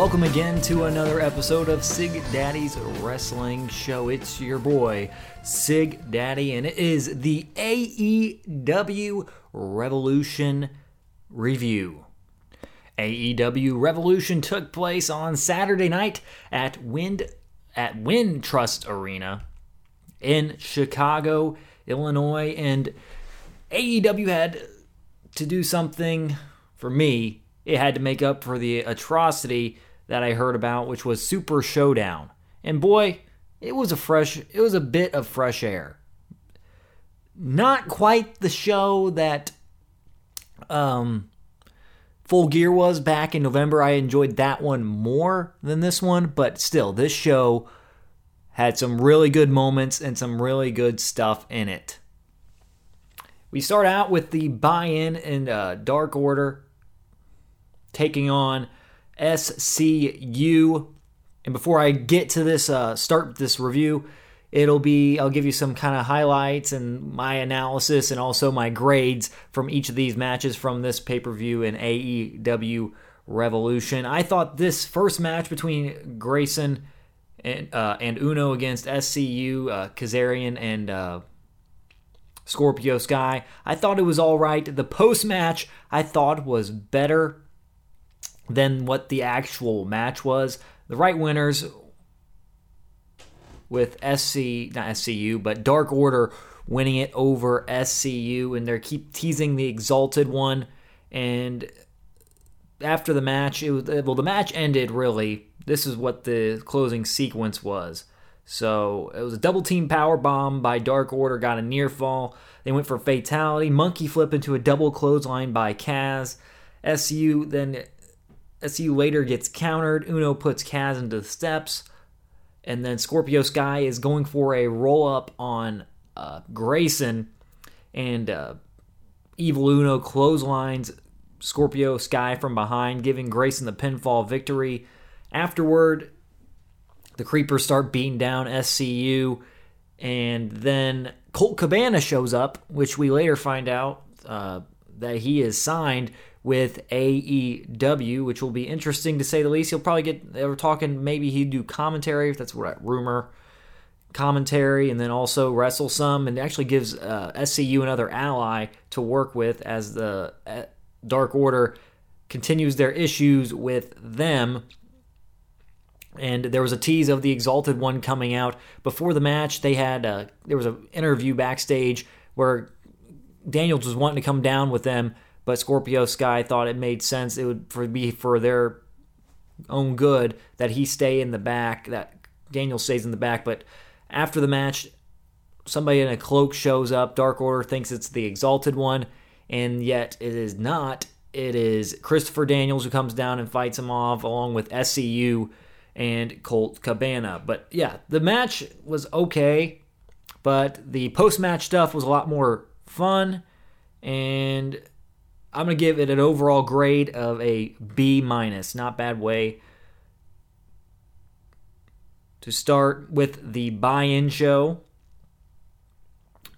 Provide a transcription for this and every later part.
welcome again to another episode of Sig Daddy's Wrestling Show. It's your boy, Sig Daddy, and it is the AEW Revolution Review. AEW Revolution took place on Saturday night at Wind at Wintrust Arena in Chicago, Illinois, and AEW had to do something for me it had to make up for the atrocity that I heard about, which was Super Showdown. And boy, it was a fresh, it was a bit of fresh air. Not quite the show that um, Full Gear was back in November. I enjoyed that one more than this one, but still, this show had some really good moments and some really good stuff in it. We start out with the buy in and uh, Dark Order taking on SCU. And before I get to this, uh, start this review, it'll be I'll give you some kind of highlights and my analysis and also my grades from each of these matches from this pay per view in AEW Revolution. I thought this first match between Grayson and, uh, and Uno against SCU, uh, Kazarian and uh, Scorpio Sky, I thought it was all right. The post match I thought was better than what the actual match was. The right winners with SC, not SCU, but Dark Order winning it over SCU, and they keep teasing the Exalted one. And after the match, it was well, the match ended really. This is what the closing sequence was. So it was a double team power bomb by Dark Order, got a near fall. They went for fatality, monkey flip into a double clothesline by Kaz. SU then SU later gets countered. Uno puts Kaz into the steps. And then Scorpio Sky is going for a roll up on uh, Grayson. And uh, Evil Uno clotheslines Scorpio Sky from behind, giving Grayson the pinfall victory. Afterward, the Creepers start beating down SCU. And then Colt Cabana shows up, which we later find out uh, that he is signed with AEW, which will be interesting to say the least. He'll probably get, they were talking maybe he'd do commentary, if that's what rumor, commentary, and then also wrestle some, and actually gives uh, SCU another ally to work with as the uh, Dark Order continues their issues with them. And there was a tease of the Exalted One coming out before the match. They had uh, there was an interview backstage where Daniels was wanting to come down with them but Scorpio Sky thought it made sense. It would for, be for their own good that he stay in the back, that Daniel stays in the back. But after the match, somebody in a cloak shows up. Dark Order thinks it's the Exalted One, and yet it is not. It is Christopher Daniels who comes down and fights him off, along with SCU and Colt Cabana. But yeah, the match was okay, but the post match stuff was a lot more fun. And I'm to give it an overall grade of a B minus. Not bad way to start with the buy-in show.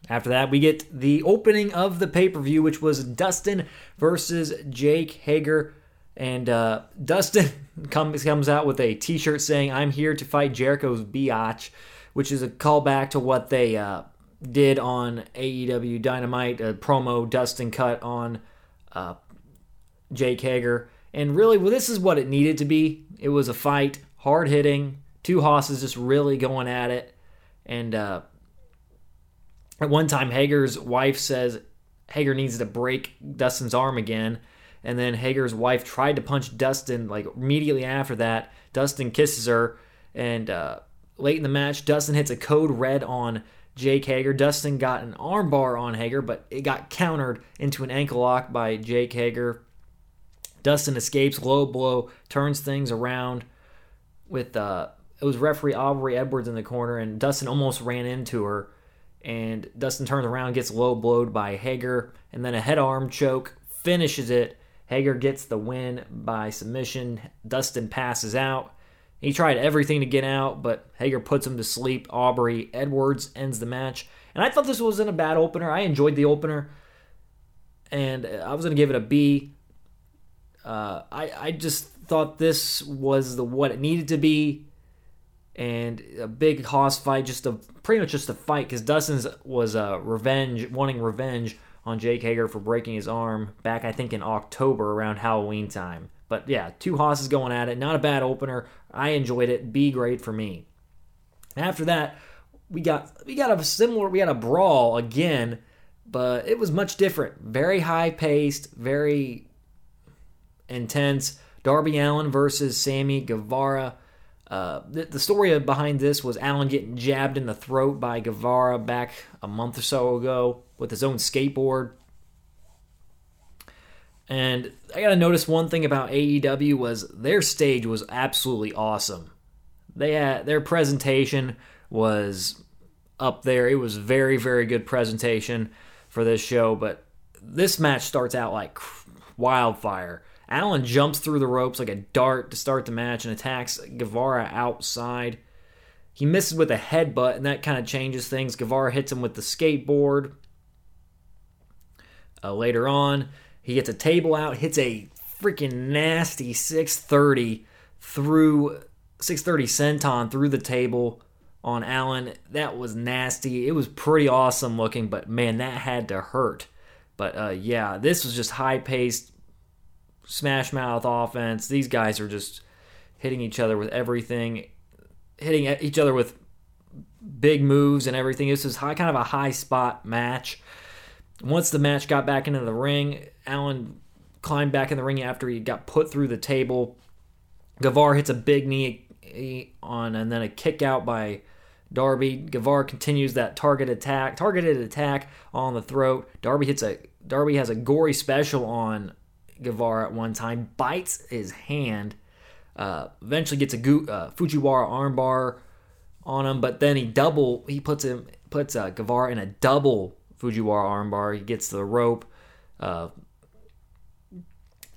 After that, we get the opening of the pay-per-view, which was Dustin versus Jake Hager. And uh, Dustin comes comes out with a T-shirt saying, "I'm here to fight Jericho's biatch," which is a callback to what they uh, did on AEW Dynamite, a promo Dustin cut on uh, Jake Hager. And really, well, this is what it needed to be. It was a fight, hard hitting, two hosses just really going at it. And uh, at one time, Hager's wife says Hager needs to break Dustin's arm again. And then Hager's wife tried to punch Dustin like immediately after that. Dustin kisses her. And uh, late in the match, Dustin hits a code red on Jake Hager. Dustin got an armbar on Hager, but it got countered into an ankle lock by Jake Hager. Dustin escapes, low blow, turns things around with uh it was referee Aubrey Edwards in the corner, and Dustin almost ran into her. And Dustin turns around, gets low blowed by Hager, and then a head arm choke finishes it. Hager gets the win by submission. Dustin passes out. He tried everything to get out, but Hager puts him to sleep. Aubrey Edwards ends the match. And I thought this wasn't a bad opener. I enjoyed the opener. And I was going to give it a B. Uh, I, I just thought this was the what it needed to be, and a big Haas fight, just a pretty much just a fight because Dustin's was a uh, revenge, wanting revenge on Jake Hager for breaking his arm back, I think, in October around Halloween time. But yeah, two Haas's going at it. Not a bad opener. I enjoyed it. B grade for me. After that, we got we got a similar we got a brawl again, but it was much different. Very high paced, very intense. Darby Allin versus Sammy Guevara. Uh, the, the, story behind this was Allin getting jabbed in the throat by Guevara back a month or so ago with his own skateboard. And I gotta notice one thing about AEW was their stage was absolutely awesome. They had their presentation was up there. It was very very good presentation for this show. But this match starts out like wildfire. Allin jumps through the ropes like a dart to start the match and attacks Guevara outside. He misses with a headbutt, and that kind of changes things. Guevara hits him with the skateboard. Uh, later on, he gets a table out, hits a freaking nasty 630 through 630 centon through the table on Allin. That was nasty. It was pretty awesome looking, but man, that had to hurt. But uh, yeah, this was just high paced, smash mouth offense. These guys are just hitting each other with everything, hitting each other with big moves and everything. This was high, kind of a high spot match. Once the match got back into the ring, Allin climbed back in the ring after he got put through the table. Guevara hits a big knee on and then a kick out by Darby. Guevara continues that target attack, targeted attack on the throat. Darby hits a Darby has a gory special on Guevara at one time, bites his hand, uh, eventually gets a uh, Fujiwara armbar on him, but then he double he puts him puts uh, Guevara in a double Fujiwara armbar. He gets the rope. Uh,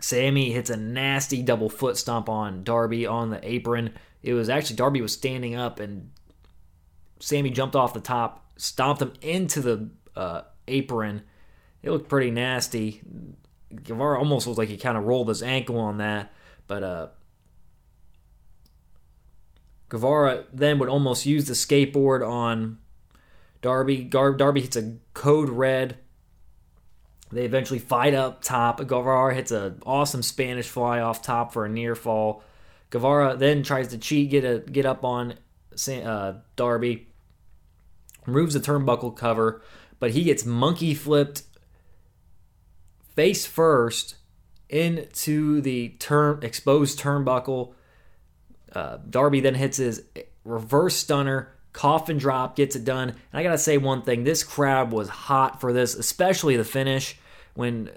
Sammy hits a nasty double foot stomp on Darby on the apron. It was actually Darby was standing up and Sammy jumped off the top, stomped him into the uh, apron. It looked pretty nasty. Guevara almost looked like he kind of rolled his ankle on that, but uh, Guevara then would almost use the skateboard on Darby. Gar- Darby hits a code red. They eventually fight up top. Guevara hits an awesome Spanish fly off top for a near fall. Guevara then tries to cheat, get a get up on uh, Darby, removes the turnbuckle cover, but he gets monkey flipped face first into the turn exposed turnbuckle. Uh, Darby then hits his reverse stunner, coffin drop, gets it done. And I gotta say one thing: this crowd was hot for this, especially the finish when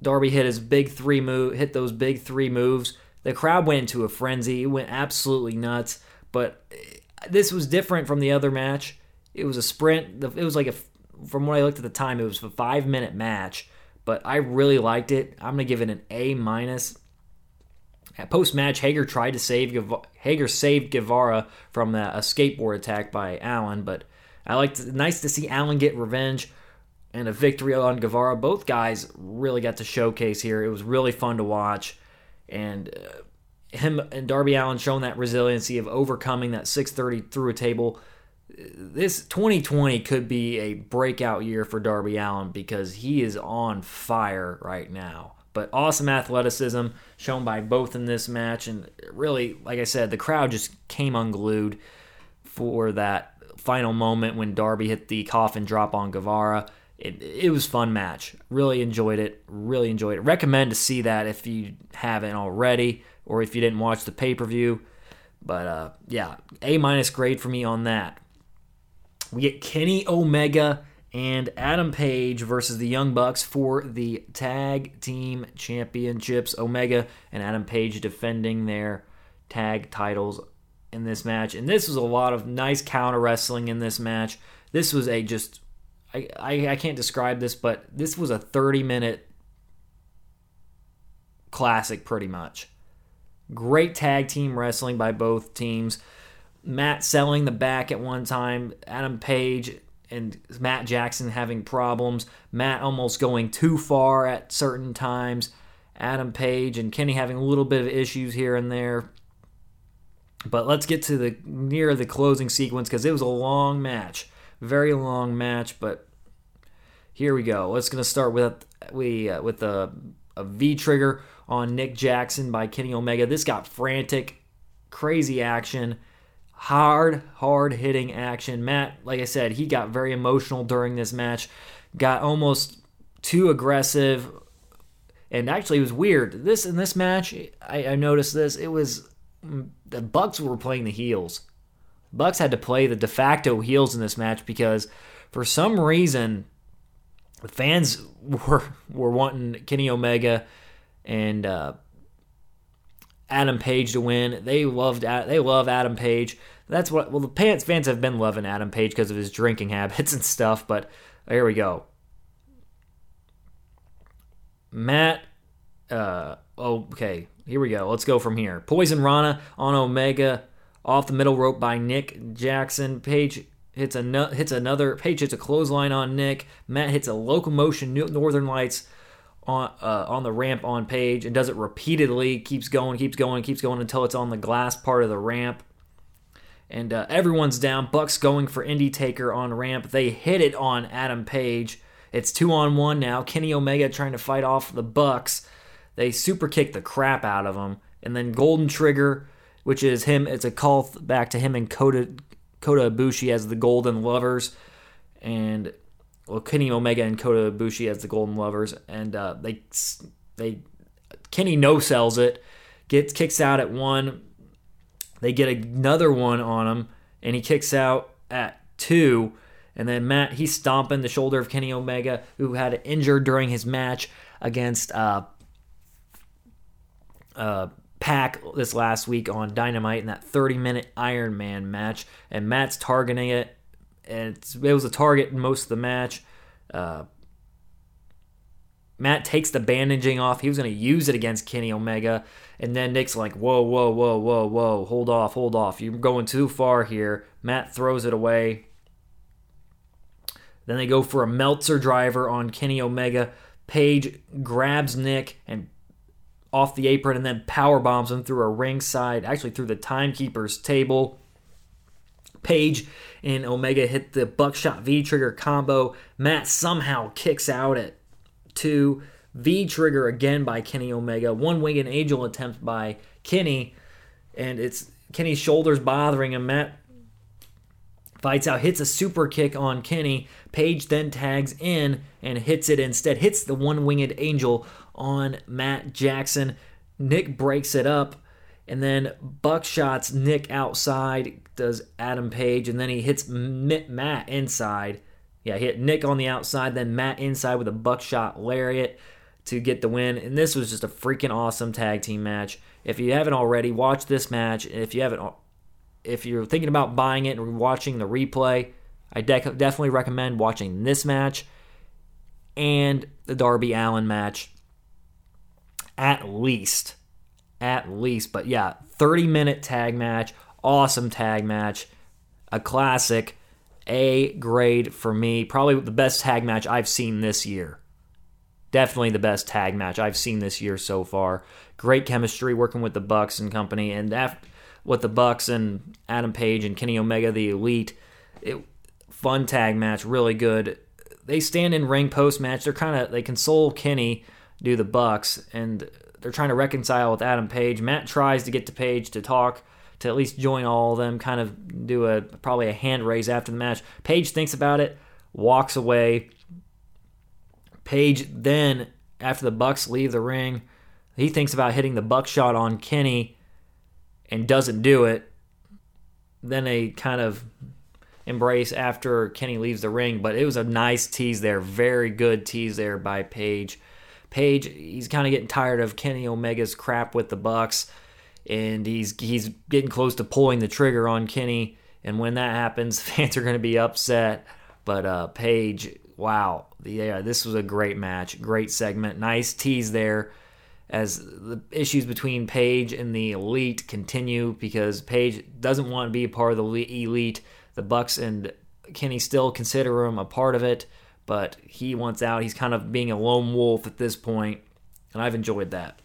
Darby hit his big three move, hit those big three moves. The crowd went into a frenzy. It went absolutely nuts. But eh, this was different from the other match. It was a sprint. It was like a, from what I looked at the time, it was a five minute match but I really liked it. I'm gonna give it an A minus. Post match, Hager tried to save Hager saved Guevara from a, skateboard attack by Allin, but I liked nice to see Allin get revenge and a victory on Guevara. Both guys really got to showcase here. It was really fun to watch, and uh, him and Darby Allin showing that resiliency of overcoming that 630 through a table this 2020 could be a breakout year for Darby Allin because he is on fire right now. But awesome athleticism shown by both in this match. And really, like I said, the crowd just came unglued for that final moment when Darby hit the coffin drop on Guevara. It, it was fun match. Really enjoyed it. Really enjoyed it. Recommend to see that if you haven't already or if you didn't watch the pay per view. But uh, yeah, A minus grade for me on that. We get Kenny Omega and Adam Page versus the Young Bucks for the Tag Team Championships. Omega and Adam Page defending their tag titles in this match. And this was a lot of nice counter wrestling in this match. This was a just, I, I, can't describe this, but this was a 30 minute classic pretty much. Great tag team wrestling by both teams. Matt selling the back at one time, Adam Page and Matt Jackson having problems, Matt almost going too far at certain times, Adam Page and Kenny having a little bit of issues here and there. But let's get to the near the closing sequence because it was a long match, very long match. But here we go. Let's gonna start with we uh, with the a V trigger on Nick Jackson by Kenny Omega. This got frantic, crazy action, hard, hard hitting action. Matt, like I said, he got very emotional during this match, got almost too aggressive, and actually it was weird. This in this match, I, I noticed this. It was mm, the Bucks were playing the heels. Bucks had to play the de facto heels in this match because for some reason the fans were were wanting Kenny Omega and uh, Adam Page to win. They loved they love Adam Page. That's what well the pants fans have been loving Adam Page because of his drinking habits and stuff. But here we go. Matt, uh, okay, here we go. Let's go from here. Poison Rana on Omega, off the middle rope by Nick Jackson. Page hits a hits another. Page hits a clothesline on Nick. Matt hits a locomotion Northern Lights on uh, on the ramp on Page and does it repeatedly. Keeps going, keeps going, keeps going until it's on the glass part of the ramp. And uh, everyone's down. Bucks going for Indy Taker on ramp. They hit it on Adam Page. It's two on one now. Kenny Omega trying to fight off the Bucks. They super kick the crap out of him. And then Golden Trigger, which is him, it's a call back to him and Kota, Kota Ibushi as the Golden Lovers. And well, Kenny Omega and Kota Ibushi as the Golden Lovers, and uh, they they Kenny no sells it, gets kicks out at one. They get another one on him, and he kicks out at two. And then Matt, he's stomping the shoulder of Kenny Omega, who had injured during his match against uh, uh, Pac this last week on Dynamite in that 30 minute Iron Man match. And Matt's targeting it and it was a target in most of the match. Uh, Matt takes the bandaging off. He was going to use it against Kenny Omega. And then Nick's like, whoa, whoa, whoa, whoa, whoa. Hold off, hold off. You're going too far here. Matt throws it away. Then they go for a Meltzer driver on Kenny Omega. Page grabs Nick and off the apron and then power bombs him through a ringside, actually through the timekeeper's table. Page and Omega hit the buckshot V trigger combo. Matt somehow kicks out at two. V trigger again by Kenny Omega. One winged angel attempt by Kenny, and it's Kenny's shoulders bothering him. Matt fights out, hits a super kick on Kenny. Page then tags in and hits it instead. Hits the one winged angel on Matt Jackson. Nick breaks it up. And then Buckshots Nick outside, does Adam Page, and then he hits Matt inside. Yeah, hit Nick on the outside, then Matt inside with a buckshot lariat to get the win. And this was just a freaking awesome tag team match. If you haven't already, watch this match. If you haven't, if you're thinking about buying it and watching the replay, I de- definitely recommend watching this match and the Darby Allin match at least at least. But yeah, 30 minute tag match, awesome tag match, a classic, A grade for me. Probably the best tag match I've seen this year. Definitely the best tag match I've seen this year so far. Great chemistry working with the Bucks and company, and that with the Bucks and Adam Page and Kenny Omega, the Elite. It, fun tag match, really good. They stand in ring post match. They're kind of they console Kenny, do the Bucks, and they're trying to reconcile with Adam Page. Matt tries to get to Page to talk to at least join all of them, kind of do a probably a hand raise after the match. Page thinks about it, walks away. Page then, after the Bucks leave the ring, he thinks about hitting the buckshot on Kenny and doesn't do it. Then they kind of embrace after Kenny leaves the ring, but it was a nice tease there, very good tease there by Page. Page, he's kind of getting tired of Kenny Omega's crap with the Bucks, and he's he's getting close to pulling the trigger on Kenny. And when that happens, fans are going to be upset. But uh, Page, wow, yeah, this was a great match, great segment, nice tease there. As the issues between Page and the Elite continue, because Page doesn't want to be a part of the Elite, the Bucks and Kenny still consider him a part of it but he wants out. He's kind of being a lone wolf at this and I've enjoyed that.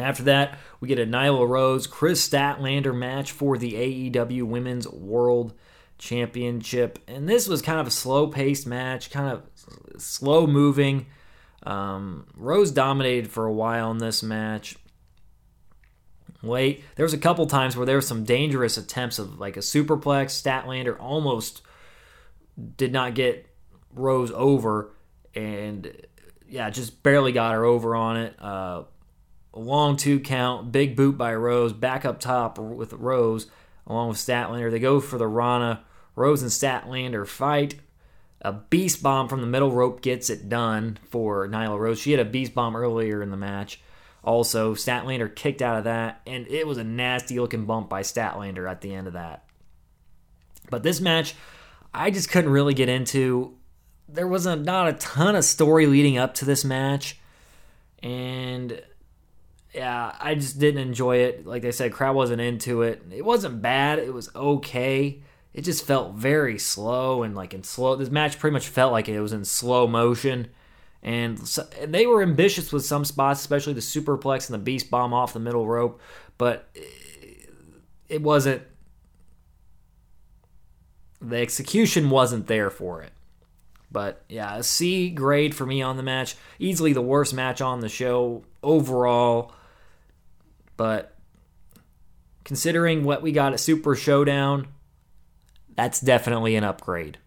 After that, we get a Nyla Rose Kris Statlander match for the AEW Women's World Championship. And this was kind of a slow paced match, kind of slow moving. Um, Rose dominated for a while in this match. Wait, there was a couple times where there was some dangerous attempts of like a superplex. Statlander almost did not get Rose over, and yeah, just barely got her over on it. Uh, long two count, big boot by Rose, back up top with Rose along with Statlander. They go for the Rana. Rose and Statlander fight. A beast bomb from the middle rope gets it done for Nyla Rose. She had a beast bomb earlier in the match. Also, Statlander kicked out of that, and it was a nasty looking bump by Statlander at the end of that. But this match, I just couldn't really get into. There was a, not a ton of story leading up to this match, and yeah, I just didn't enjoy it. Like I said, crowd wasn't into it. It wasn't bad. It was okay. It just felt very slow and like in slow. This match pretty much felt like it was in slow motion, and, so, and they were ambitious with some spots, especially the superplex and the beast bomb off the middle rope. But it, it wasn't. The execution wasn't there for it. But yeah, a C grade for me on the match. Easily the worst match on the show overall. But considering what we got at Super Showdown, that's definitely an upgrade.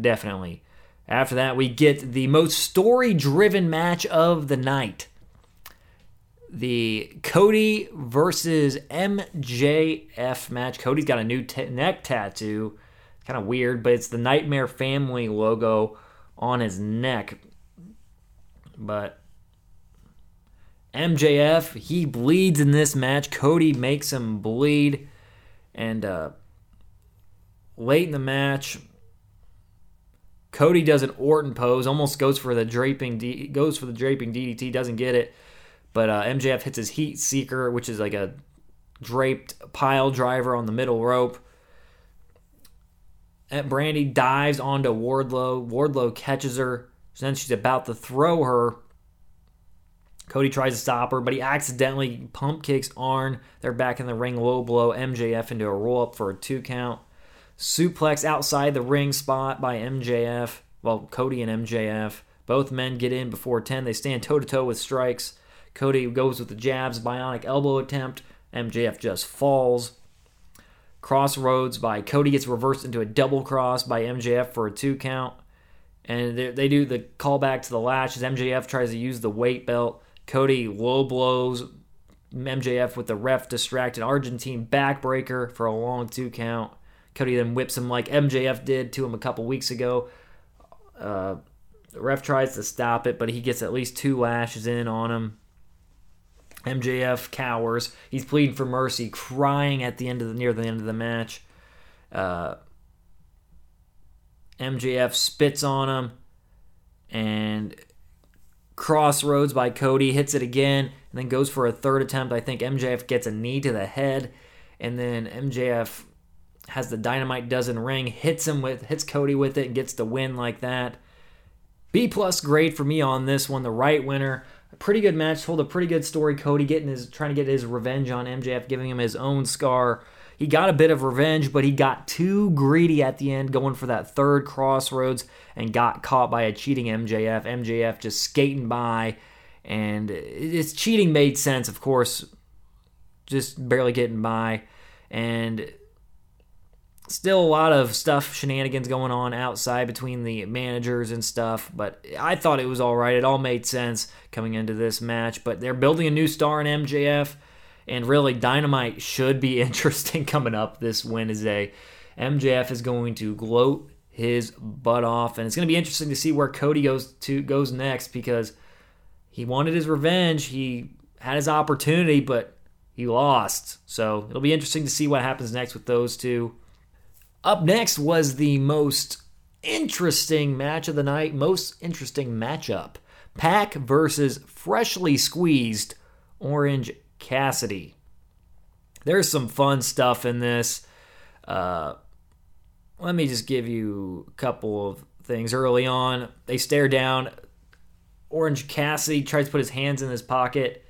Definitely. After that, we get the most story driven match of the night the Cody versus MJF match. Cody's got a new t- neck tattoo. Kind of weird, but it's the Nightmare Family logo on his neck. But MJF, he bleeds in this match. Cody makes him bleed. And uh, late in the match, Cody does an Orton pose, almost goes for the draping D- goes for the draping DDT, doesn't get it. But uh, MJF hits his heat seeker, which is like a draped pile driver on the middle rope. And Brandi dives onto Wardlow. Wardlow catches her. then she's about to throw her Cody tries to stop her, but he accidentally pump kicks Arn. They're back in the ring, low blow MJF into a roll up for a two count. Suplex outside the ring spot by MJF. Well, Cody and MJF. Both men get in before 10. They stand toe to toe with strikes. Cody goes with the jabs, bionic elbow attempt. MJF just falls. Crossroads by Cody gets reversed into a double cross by MJF for a two count. And they do the callback to the latch as MJF tries to use the weight belt. Cody low blows MJF with the ref distracted Argentine backbreaker for a long two count. Cody then whips him like MJF did to him a couple weeks ago. Uh, ref tries to stop it, but he gets at least two lashes in on him. MJF cowers. He's pleading for mercy, crying at the end of the near the end of the match. Uh, MJF spits on him, and Crossroads by Cody hits it again and then goes for a third attempt. I think MJF gets a knee to the head and then MJF has the dynamite dozen ring, hits him with hits Cody with it and gets the win like that. B plus grade for me on this one, the right winner. A pretty good match, told a pretty good story. Cody getting his trying to get his revenge on MJF, giving him his own scar he got a bit of revenge, but he got too greedy at the end, going for that third crossroads and got caught by a cheating MJF. MJF just skating by, and his cheating made sense, of course, just barely getting by. And still a lot of stuff, shenanigans going on outside between the managers and stuff, but I thought it was all right. It all made sense coming into this match, but they're building a new star in MJF. And really, Dynamite should be interesting coming up this Wednesday. MJF is going to gloat his butt off, and it's going to be interesting to see where Cody goes to goes next because he wanted his revenge. He had his opportunity, but he lost. So it'll be interesting to see what happens next with those two. Up next was the most interesting match of the night, most interesting matchup. Pac versus freshly squeezed Orange Cassidy. There's some fun stuff in this. Uh, let me just give you a couple of things early on. They stare down Orange Cassidy tries to put his hands in his pocket.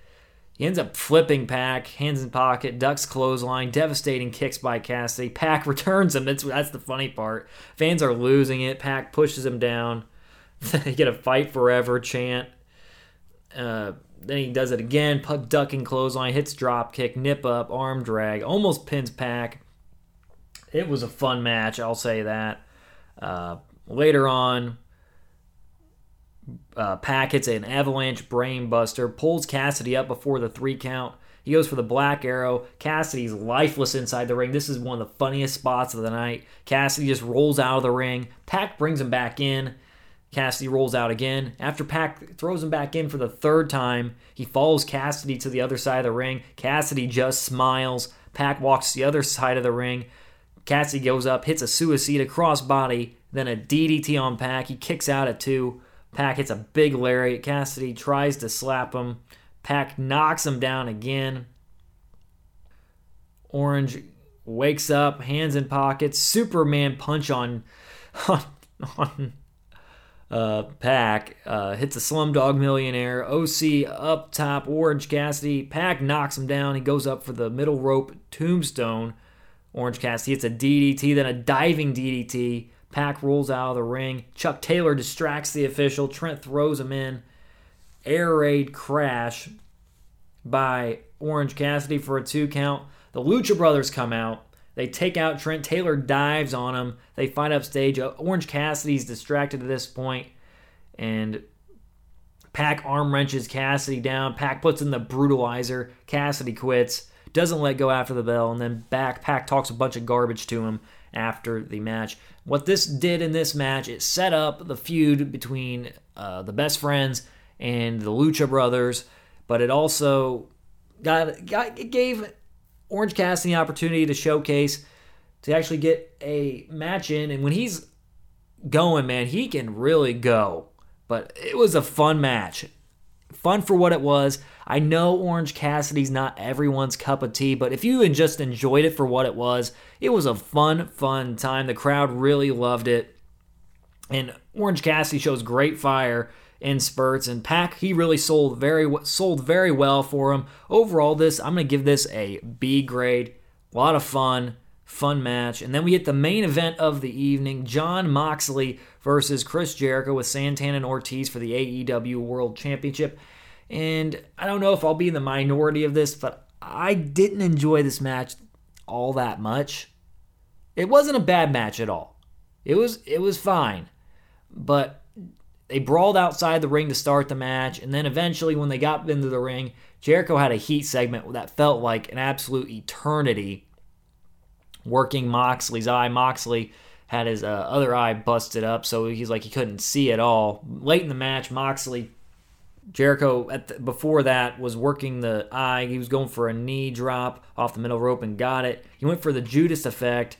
He ends up flipping Pac, hands in pocket, ducks clothesline, devastating kicks by Cassidy. Pac returns him. That's that's the funny part. Fans are losing it. Pac pushes him down. they get a fight forever chant. Uh, then he does it again, Pac ducking clothesline, hits drop kick, nip up, arm drag, almost pins Pac. It was a fun match, I'll say that. Uh, later on, uh, Pac hits an avalanche brainbuster, pulls Cassidy up before the three count. He goes for the black arrow. Cassidy's lifeless inside the ring. This is one of the funniest spots of the night. Cassidy just rolls out of the ring. Pac brings him back in. Cassidy rolls out again. After Pac throws him back in for the third time, he follows Cassidy to the other side of the ring. Cassidy just smiles. Pac walks the other side of the ring. Cassidy goes up, hits a suicide across body, then a DDT on Pac. He kicks out at two. Pac hits a big lariat. Cassidy tries to slap him. Pac knocks him down again. Orange wakes up, hands in pockets, Superman punch on on, on uh, Pac uh, hits a Slumdog Millionaire. OC up top, Orange Cassidy. Pac knocks him down. He goes up for the middle rope tombstone. Orange Cassidy hits a DDT, then a diving DDT. Pac rolls out of the ring. Chuck Taylor distracts the official. Trent throws him in. Air raid crash by Orange Cassidy for a two count. The Lucha Brothers come out. They take out Trent. Taylor dives on him. They fight upstage. Uh, Orange Cassidy's distracted at this point, and Pac arm wrenches Cassidy down. Pac puts in the brutalizer. Cassidy quits. Doesn't let go after the bell, and then back Pac talks a bunch of garbage to him after the match. What this did in this match, it set up the feud between uh, the best friends and the Lucha Brothers, but it also got, got it gave Orange Cassidy the opportunity to showcase to actually get a match in, and when he's going, man, he can really go. But it was a fun match, fun for what it was. I know Orange Cassidy's not everyone's cup of tea, but if you just enjoyed it for what it was, it was a fun, fun time. The crowd really loved it. And Orange Cassidy shows great fire in spurts and Pac, he really sold very sold very well for him. Overall this I'm to give this a B grade. A lot of fun, fun match. And then we hit the main event of the evening, Jon Moxley versus Chris Jericho with Santana and Ortiz for the AEW World Championship. And I don't know if I'll be in the minority of this, but I didn't enjoy this match all that much. It wasn't a bad match at all. It was it was fine. But they brawled outside the ring to start the match, and then eventually when they got into the ring, Jericho had a heat segment that felt like an absolute eternity working Moxley's eye. Moxley had his uh, other eye busted up, so he's like he couldn't see at all. Late in the match, Moxley Jericho the, before that was working the eye. He was going for a knee drop off the middle rope and got it. He went for the Judas effect,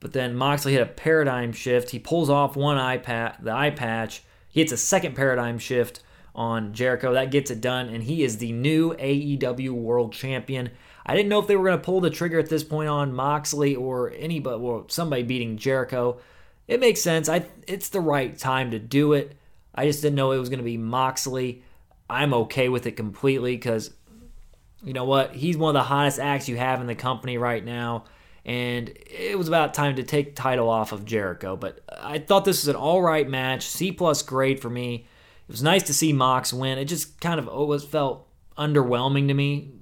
but then Moxley hit a paradigm shift. He pulls off one eye pat, the eye patch. He hits a second paradigm shift on Jericho. That gets it done, and he is the new AEW World Champion. I didn't know if they were going to pull the trigger at this point on Moxley or anybody, well, somebody beating Jericho. It makes sense. I it's the right time to do it. I just didn't know it was going to be Moxley. I'm okay with it completely because you know what? He's one of the hottest acts you have in the company right now. And it was about time to take title off of Jericho. But I thought this was an all right match. C plus grade for me. It was nice to see Mox win. It just kind of always felt underwhelming to me,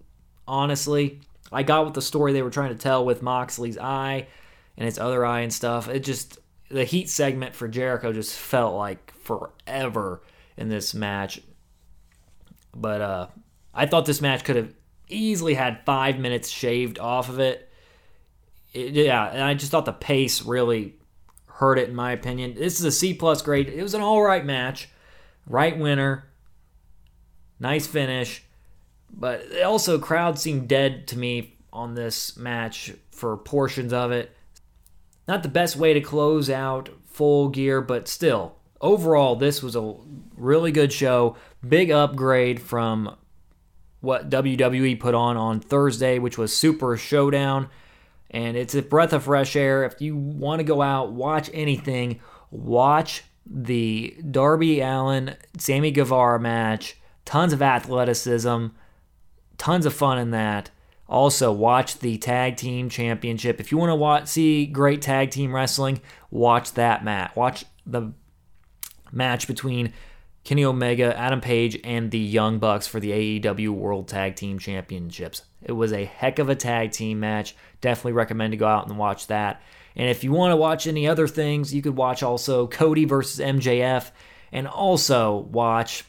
honestly. I got what the story they were trying to tell with Moxley's eye and his other eye and stuff. It just the heat segment for Jericho just felt like forever in this match. But uh, I thought this match could have easily had five minutes shaved off of it. it. Yeah, and I just thought the pace really hurt it in my opinion. This is a C plus grade. It was an all right match, right winner, nice finish, but also crowd seemed dead to me on this match for portions of it. Not the best way to close out full gear, but still, overall, this was a really good show. Big upgrade from what WWE put on on Thursday, which was Super Showdown. And it's a breath of fresh air. If you want to go out, watch anything, watch the Darby Allin Sammy Guevara match. Tons of athleticism, tons of fun in that. Also, watch the tag team championship. If you want to watch, see great tag team wrestling, watch that match. Watch the match between Kenny Omega, Adam Page, and the Young Bucks for the AEW World Tag Team Championships. It was a heck of a tag team match. Definitely recommend to go out and watch that. And if you want to watch any other things, you could watch also Cody versus MJF and also watch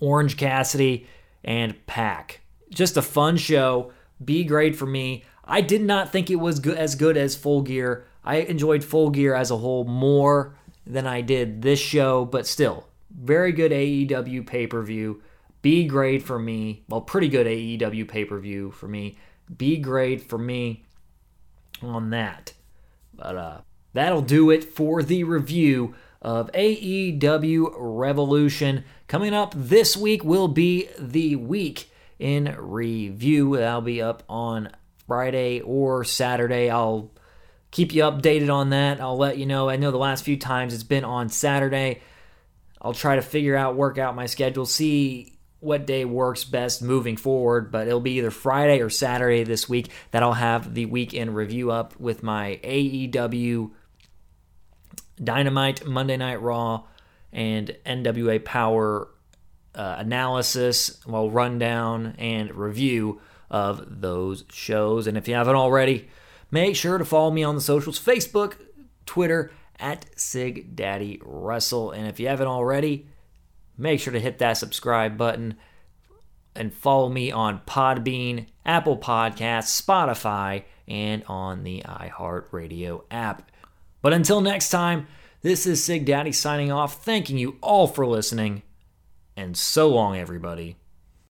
Orange Cassidy and Pac. Just a fun show. B grade for me. I did not think it was good, as good as Full Gear. I enjoyed Full Gear as a whole more than I did this show, but still, very good AEW pay per view. B grade for me. Well, pretty good AEW pay per view for me. B grade for me on that. But uh, that'll do it for the review of AEW Revolution. Coming up this week will be the week in review. That'll be up on Friday or Saturday. I'll keep you updated on that. I'll let you know. I know the last few times it's been on Saturday. I'll try to figure out, work out my schedule, see what day works best moving forward, but it'll be either Friday or Saturday this week that I'll have the weekend review up with my AEW Dynamite, Monday Night Raw, and NWA Power uh, analysis, well, rundown and review of those shows. And if you haven't already, make sure to follow me on the socials Facebook, Twitter, at Sig Daddy Wrestle. And if you haven't already, make sure to hit that subscribe button and follow me on Podbean, Apple Podcasts, Spotify, and on the iHeartRadio app. But until next time, this is Sig Daddy signing off, thanking you all for listening, and so long, everybody.